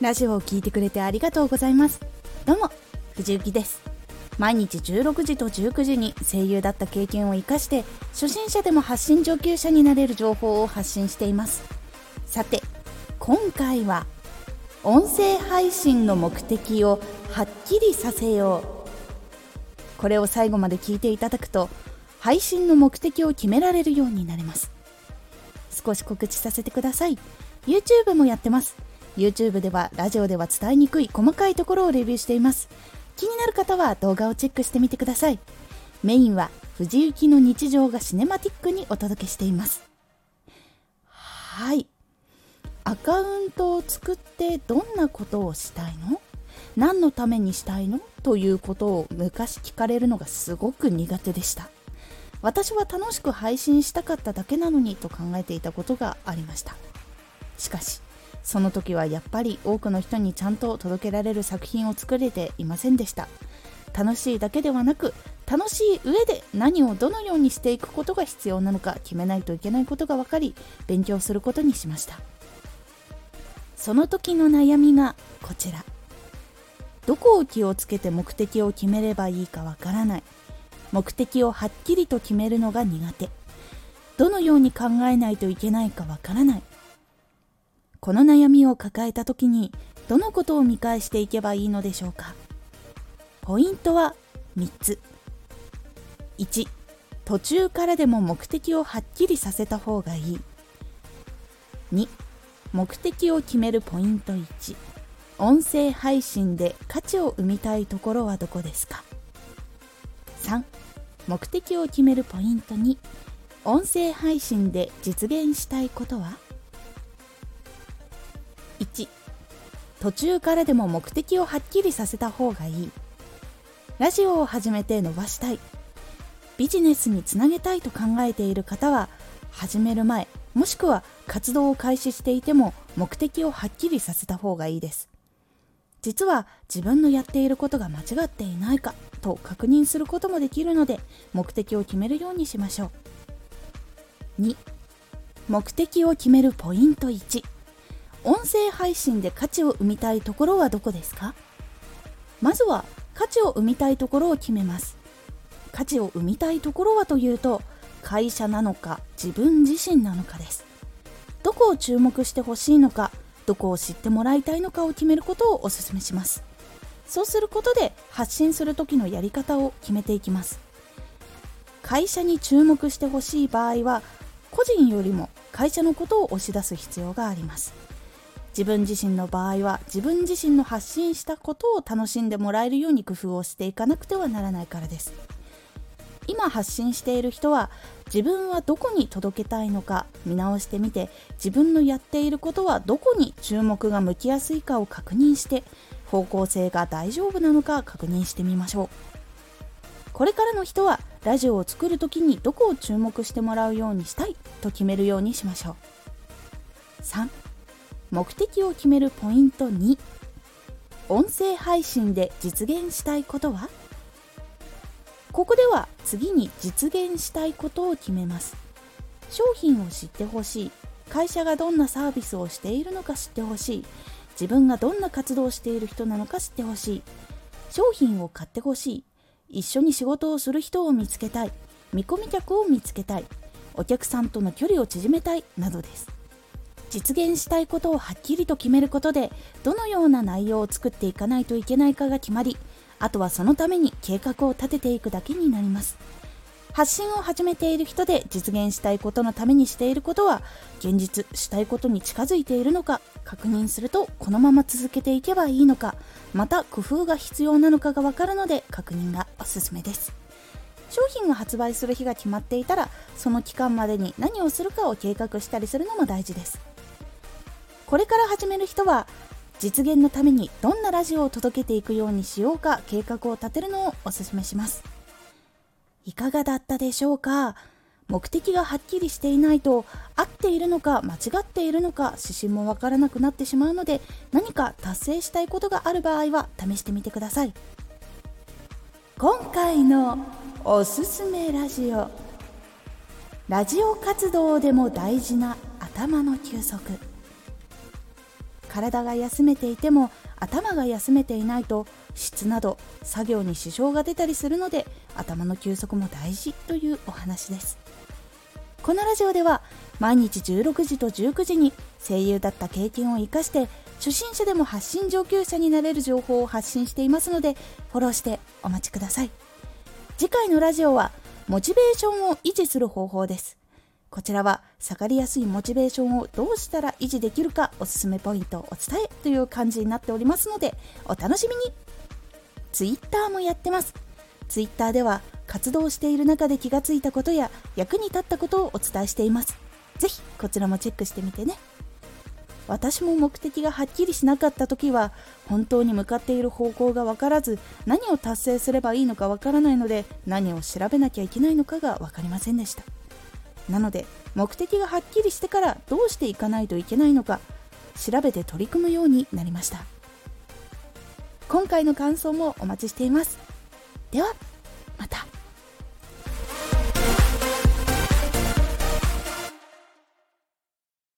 ラジオを聴いてくれてありがとうございます。どうも藤幸です。毎日16時と19時に声優だった経験を生かして初心者でも発信上級者になれる情報を発信しています。さて今回は音声配信の目的をはっきりさせよう。これを最後まで聞いていただくと配信の目的を決められるようになれます。少し告知させてください。YouTube もやってます。YouTube ではラジオでは伝えにくい細かいところをレビューしています。気になる方は動画をチェックしてみてください。メインは藤雪の日常がシネマティックにお届けしています。はい。アカウントを作ってどんなことをしたいの？何のためにしたいの？ということを昔聞かれるのがすごく苦手でした。私は楽しく配信したかっただけなのにと考えていたことがありました。しかしその時はやっぱり多くの人にちゃんと届けられる作品を作れていませんでした。楽しいだけではなく楽しい上で何をどのようにしていくことが必要なのか決めないといけないことが分かり勉強することにしました。その時の悩みがこちら。どこを気をつけて目的を決めればいいかわからない。目的をはっきりと決めるのが苦手。どのように考えないといけないかわからない。この悩みを抱えた時にどのことを見返していけばいいのでしょうか？ポイントは3つ。1途中からでも目的をはっきりさせた方がいい。2目的を決めるポイント1音声配信で価値を生みたいところはどこですか？3目的を決めるポイント2音声配信で実現したいことは？途中からでも目的をはっきりさせた方がいい。ラジオを始めて伸ばしたい。ビジネスにつなげたいと考えている方は始める前もしくは活動を開始していても目的をはっきりさせた方がいいです。実は自分のやっていることが間違っていないかと確認することもできるので目的を決めるようにしましょう。2目的を決めるポイント1音声配信で価値を生みたいところはどこですか？まずは価値を生みたいところを決めます。価値を生みたいところはというと会社なのか自分自身なのかです。どこを注目してほしいのかどこを知ってもらいたいのかを決めることをお勧めします。そうすることで発信する時のやり方を決めていきます。会社に注目してほしい場合は個人よりも会社のことを押し出す必要があります。自分自身の場合は自分自身の発信したことを楽しんでもらえるように工夫をしていかなくてはならないからです。今発信している人は自分はどこに届けたいのか見直してみて自分のやっていることはどこに注目が向きやすいかを確認して方向性が大丈夫なのか確認してみましょう。これからの人はラジオを作る時にどこを注目してもらうようにしたいと決めるようにしましょう。3目的を決めるポイント2音声配信で実現したいことは？ここでは次に実現したいことを決めます。商品を知ってほしい。会社がどんなサービスをしているのか知ってほしい。自分がどんな活動をしている人なのか知ってほしい。商品を買ってほしい。一緒に仕事をする人を見つけたい。見込み客を見つけたい。お客さんとの距離を縮めたい。などです。実現したいことをはっきりと決めることでどのような内容を作っていかないといけないかが決まりあとはそのために計画を立てていくだけになります。発信を始めている人で実現したいことのためにしていることは現実したいことに近づいているのか確認するとこのまま続けていけばいいのかまた工夫が必要なのかがわかるので確認がおすすめです。商品を発売する日が決まっていたらその期間までに何をするかを計画したりするのも大事です。これから始める人は実現のためにどんなラジオを届けていくようにしようか計画を立てるのをおすすめします。いかがだったでしょうか？目的がはっきりしていないと合っているのか間違っているのか指針もわからなくなってしまうので何か達成したいことがある場合は試してみてください。今回のおすすめラジオ。ラジオ活動でも大事な頭の休息。体が休めていても頭が休めていないと質など作業に支障が出たりするので頭の休息も大事というお話です。このラジオでは毎日16時と19時に声優だった経験を生かして初心者でも発信上級者になれる情報を発信していますのでフォローしてお待ちください。次回のラジオはモチベーションを維持する方法です。こちらは下がりやすいモチベーションをどうしたら維持できるかおすすめポイントをお伝えという感じになっておりますのでお楽しみに。Twitter もやってます。Twitter では活動している中で気がついたことや役に立ったことをお伝えしています。ぜひこちらもチェックしてみてね。私も目的がはっきりしなかった時は本当に向かっている方向が分からず何を達成すればいいのか分からないので何を調べなきゃいけないのかが分かりませんでした。なので目的がはっきりしてからどうしていかないといけないのか調べて取り組むようになりました。今回の感想もお待ちしています。では。